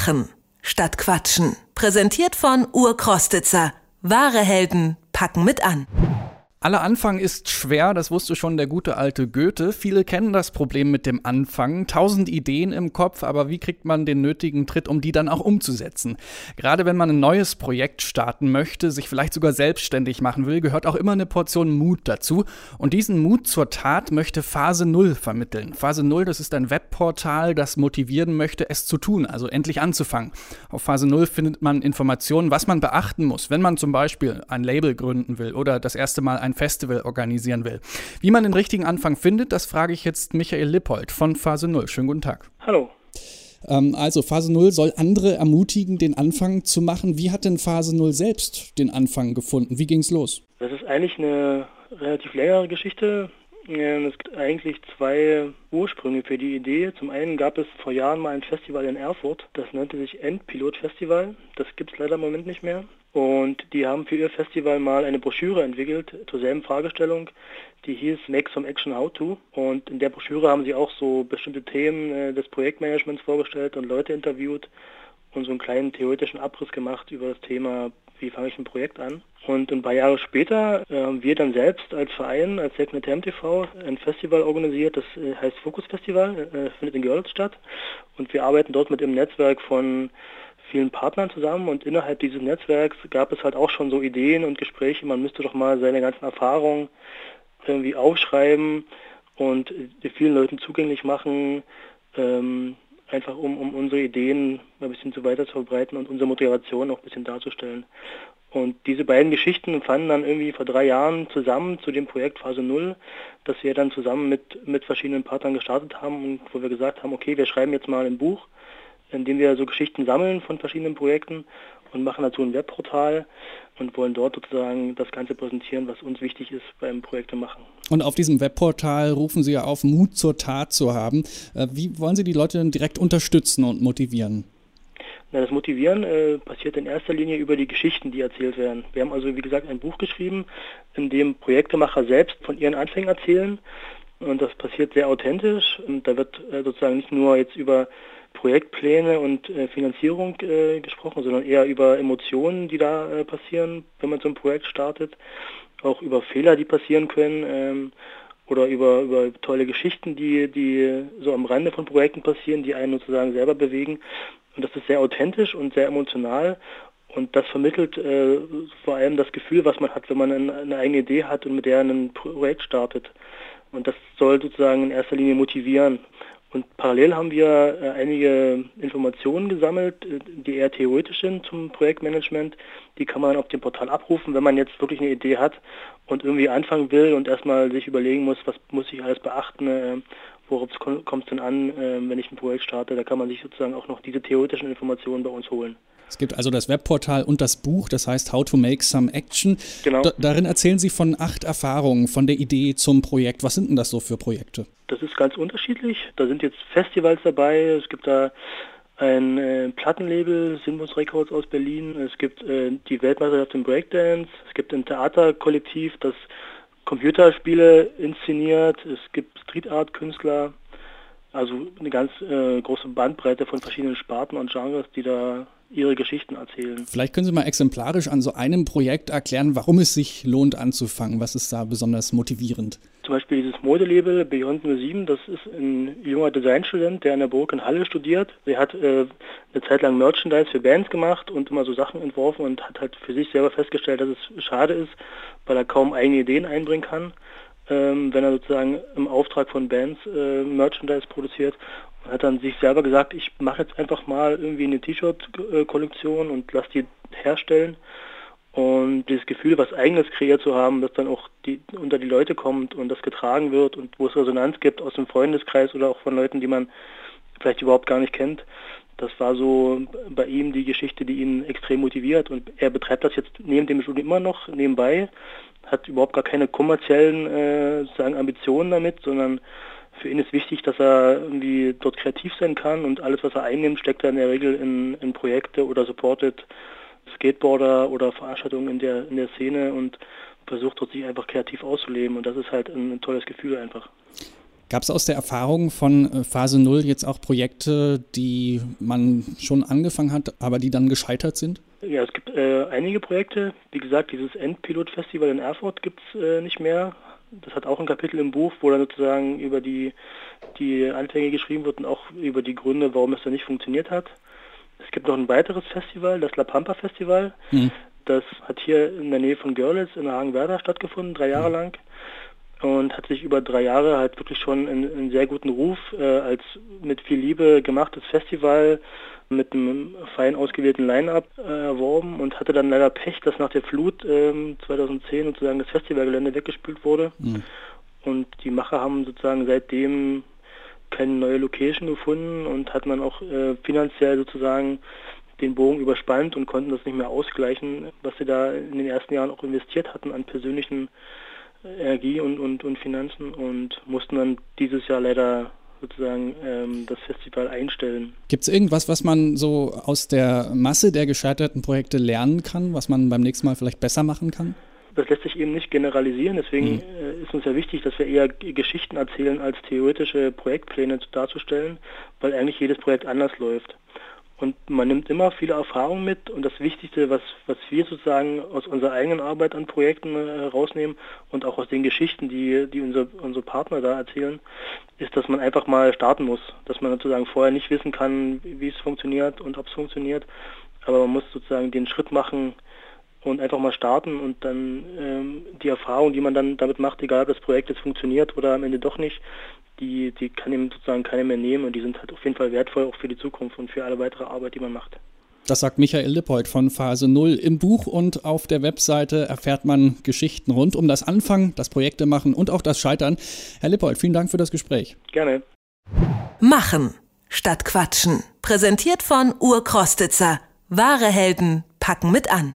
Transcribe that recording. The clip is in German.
Machen statt Quatschen. Präsentiert von Urkrostitzer. Wahre Helden packen mit an. Aller Anfang ist schwer, das wusste schon der gute alte Goethe. Viele kennen das Problem mit dem Anfang. Tausend Ideen im Kopf, aber wie kriegt man den nötigen Tritt, um die dann auch umzusetzen? Gerade wenn man ein neues Projekt starten möchte, sich vielleicht sogar selbstständig machen will, gehört auch immer eine Portion Mut dazu. Und diesen Mut zur Tat möchte Phase Null vermitteln. Phase Null, das ist ein Webportal, das motivieren möchte, es zu tun, also endlich anzufangen. Auf Phase Null findet man Informationen, was man beachten muss, wenn man zum Beispiel ein Label gründen will oder das erste Mal ein ein Festival organisieren will. Wie man den richtigen Anfang findet, das frage ich jetzt Michael Lippold von Phase 0. Schönen guten Tag. Hallo. Ähm, also Phase 0 soll andere ermutigen, den Anfang zu machen. Wie hat denn Phase 0 selbst den Anfang gefunden? Wie ging es los? Das ist eigentlich eine relativ längere Geschichte. Es gibt eigentlich zwei Ursprünge für die Idee. Zum einen gab es vor Jahren mal ein Festival in Erfurt, das nannte sich Endpilot Festival. Das gibt es leider im Moment nicht mehr. Und die haben für ihr Festival mal eine Broschüre entwickelt zur selben Fragestellung. Die hieß Make Some Action How To. Und in der Broschüre haben sie auch so bestimmte Themen äh, des Projektmanagements vorgestellt und Leute interviewt und so einen kleinen theoretischen Abriss gemacht über das Thema, wie fange ich ein Projekt an. Und ein paar Jahre später äh, haben wir dann selbst als Verein, als Segment TV, ein Festival organisiert, das äh, heißt Fokus Festival, findet in Görlitz statt. Und wir arbeiten dort mit dem Netzwerk von vielen Partnern zusammen und innerhalb dieses Netzwerks gab es halt auch schon so Ideen und Gespräche, man müsste doch mal seine ganzen Erfahrungen irgendwie aufschreiben und vielen Leuten zugänglich machen, ähm, einfach um, um unsere Ideen ein bisschen zu weiter zu verbreiten und unsere Motivation auch ein bisschen darzustellen. Und diese beiden Geschichten fanden dann irgendwie vor drei Jahren zusammen zu dem Projekt Phase Null, das wir dann zusammen mit, mit verschiedenen Partnern gestartet haben und wo wir gesagt haben, okay, wir schreiben jetzt mal ein Buch indem wir so Geschichten sammeln von verschiedenen Projekten und machen dazu ein Webportal und wollen dort sozusagen das Ganze präsentieren, was uns wichtig ist beim Projekte machen. Und auf diesem Webportal rufen Sie ja auf, Mut zur Tat zu haben. Äh, wie wollen Sie die Leute denn direkt unterstützen und motivieren? Na, das Motivieren äh, passiert in erster Linie über die Geschichten, die erzählt werden. Wir haben also, wie gesagt, ein Buch geschrieben, in dem Projektemacher selbst von ihren Anfängen erzählen. Und das passiert sehr authentisch. Und da wird äh, sozusagen nicht nur jetzt über Projektpläne und äh, Finanzierung äh, gesprochen, sondern eher über Emotionen, die da äh, passieren, wenn man so ein Projekt startet, auch über Fehler, die passieren können ähm, oder über, über tolle Geschichten, die, die so am Rande von Projekten passieren, die einen sozusagen selber bewegen. Und das ist sehr authentisch und sehr emotional und das vermittelt äh, vor allem das Gefühl, was man hat, wenn man eine, eine eigene Idee hat und mit der ein Projekt startet. Und das soll sozusagen in erster Linie motivieren. Und parallel haben wir äh, einige Informationen gesammelt, äh, die eher theoretisch sind zum Projektmanagement. Die kann man auf dem Portal abrufen, wenn man jetzt wirklich eine Idee hat und irgendwie anfangen will und erstmal sich überlegen muss, was muss ich alles beachten, äh, worauf kommt es denn an, wenn ich ein Projekt starte. Da kann man sich sozusagen auch noch diese theoretischen Informationen bei uns holen. Es gibt also das Webportal und das Buch, das heißt How to Make Some Action. Genau. Da, darin erzählen Sie von acht Erfahrungen, von der Idee zum Projekt. Was sind denn das so für Projekte? Das ist ganz unterschiedlich. Da sind jetzt Festivals dabei. Es gibt da ein äh, Plattenlabel, Sinbus Records aus Berlin. Es gibt äh, die Weltmeisterschaft im Breakdance. Es gibt ein Theaterkollektiv, das Computerspiele inszeniert. Es gibt Street Art Künstler. Also eine ganz äh, große Bandbreite von verschiedenen Sparten und Genres, die da ihre Geschichten erzählen. Vielleicht können Sie mal exemplarisch an so einem Projekt erklären, warum es sich lohnt anzufangen. Was ist da besonders motivierend? Zum Beispiel dieses Modelabel Beyond 07, das ist ein junger Designstudent, der an der Burg in Halle studiert. Er hat äh, eine Zeit lang Merchandise für Bands gemacht und immer so Sachen entworfen und hat halt für sich selber festgestellt, dass es schade ist, weil er kaum eigene Ideen einbringen kann ähm, wenn er sozusagen im Auftrag von Bands äh, Merchandise produziert. Und hat dann sich selber gesagt, ich mache jetzt einfach mal irgendwie eine T-Shirt-Kollektion und lasse die herstellen. Und dieses Gefühl, was eigenes kreiert zu haben, das dann auch die, unter die Leute kommt und das getragen wird und wo es Resonanz gibt aus dem Freundeskreis oder auch von Leuten, die man vielleicht überhaupt gar nicht kennt, das war so bei ihm die Geschichte, die ihn extrem motiviert. Und er betreibt das jetzt neben dem Studium immer noch nebenbei, hat überhaupt gar keine kommerziellen äh, sozusagen Ambitionen damit, sondern für ihn ist wichtig, dass er irgendwie dort kreativ sein kann und alles, was er einnimmt, steckt er in der Regel in, in Projekte oder supportet Skateboarder oder Veranstaltungen in der, in der Szene und versucht dort sich einfach kreativ auszuleben und das ist halt ein, ein tolles Gefühl einfach. Gab es aus der Erfahrung von äh, Phase 0 jetzt auch Projekte, die man schon angefangen hat, aber die dann gescheitert sind? Ja, es gibt äh, einige Projekte. Wie gesagt, dieses Endpilot-Festival in Erfurt gibt es äh, nicht mehr. Das hat auch ein Kapitel im Buch, wo dann sozusagen über die, die Anfänge geschrieben wird und auch über die Gründe, warum es da nicht funktioniert hat. Es gibt noch ein weiteres Festival, das La Pampa Festival. Mhm. Das hat hier in der Nähe von Görlitz in Hagenwerder stattgefunden, drei Jahre mhm. lang. Und hat sich über drei Jahre halt wirklich schon einen, sehr guten Ruf äh, als mit viel Liebe gemachtes Festival mit einem fein ausgewählten Line-Up äh, erworben und hatte dann leider Pech, dass nach der Flut äh, 2010 sozusagen das Festivalgelände weggespült wurde. Mhm. Und die Macher haben sozusagen seitdem keine neue Location gefunden und hat man auch äh, finanziell sozusagen den Bogen überspannt und konnten das nicht mehr ausgleichen, was sie da in den ersten Jahren auch investiert hatten an persönlichen Energie und, und, und Finanzen und mussten dann dieses Jahr leider sozusagen ähm, das Festival einstellen. Gibt es irgendwas, was man so aus der Masse der gescheiterten Projekte lernen kann, was man beim nächsten Mal vielleicht besser machen kann? Das lässt sich eben nicht generalisieren, deswegen mhm. äh, ist uns ja wichtig, dass wir eher Geschichten erzählen, als theoretische Projektpläne darzustellen, weil eigentlich jedes Projekt anders läuft. Und man nimmt immer viele Erfahrungen mit und das Wichtigste, was, was wir sozusagen aus unserer eigenen Arbeit an Projekten herausnehmen äh, und auch aus den Geschichten, die, die unser, unsere Partner da erzählen, ist, dass man einfach mal starten muss. Dass man sozusagen vorher nicht wissen kann, wie es funktioniert und ob es funktioniert. Aber man muss sozusagen den Schritt machen, und einfach mal starten und dann ähm, die Erfahrung, die man dann damit macht, egal ob das Projekt jetzt funktioniert oder am Ende doch nicht, die, die kann ihm sozusagen keiner mehr nehmen und die sind halt auf jeden Fall wertvoll auch für die Zukunft und für alle weitere Arbeit, die man macht. Das sagt Michael Lippold von Phase 0. Im Buch und auf der Webseite erfährt man Geschichten rund um das Anfangen, das Projekte machen und auch das Scheitern. Herr Lippold, vielen Dank für das Gespräch. Gerne. Machen statt Quatschen. Präsentiert von Urkrostitzer. Wahre Helden packen mit an.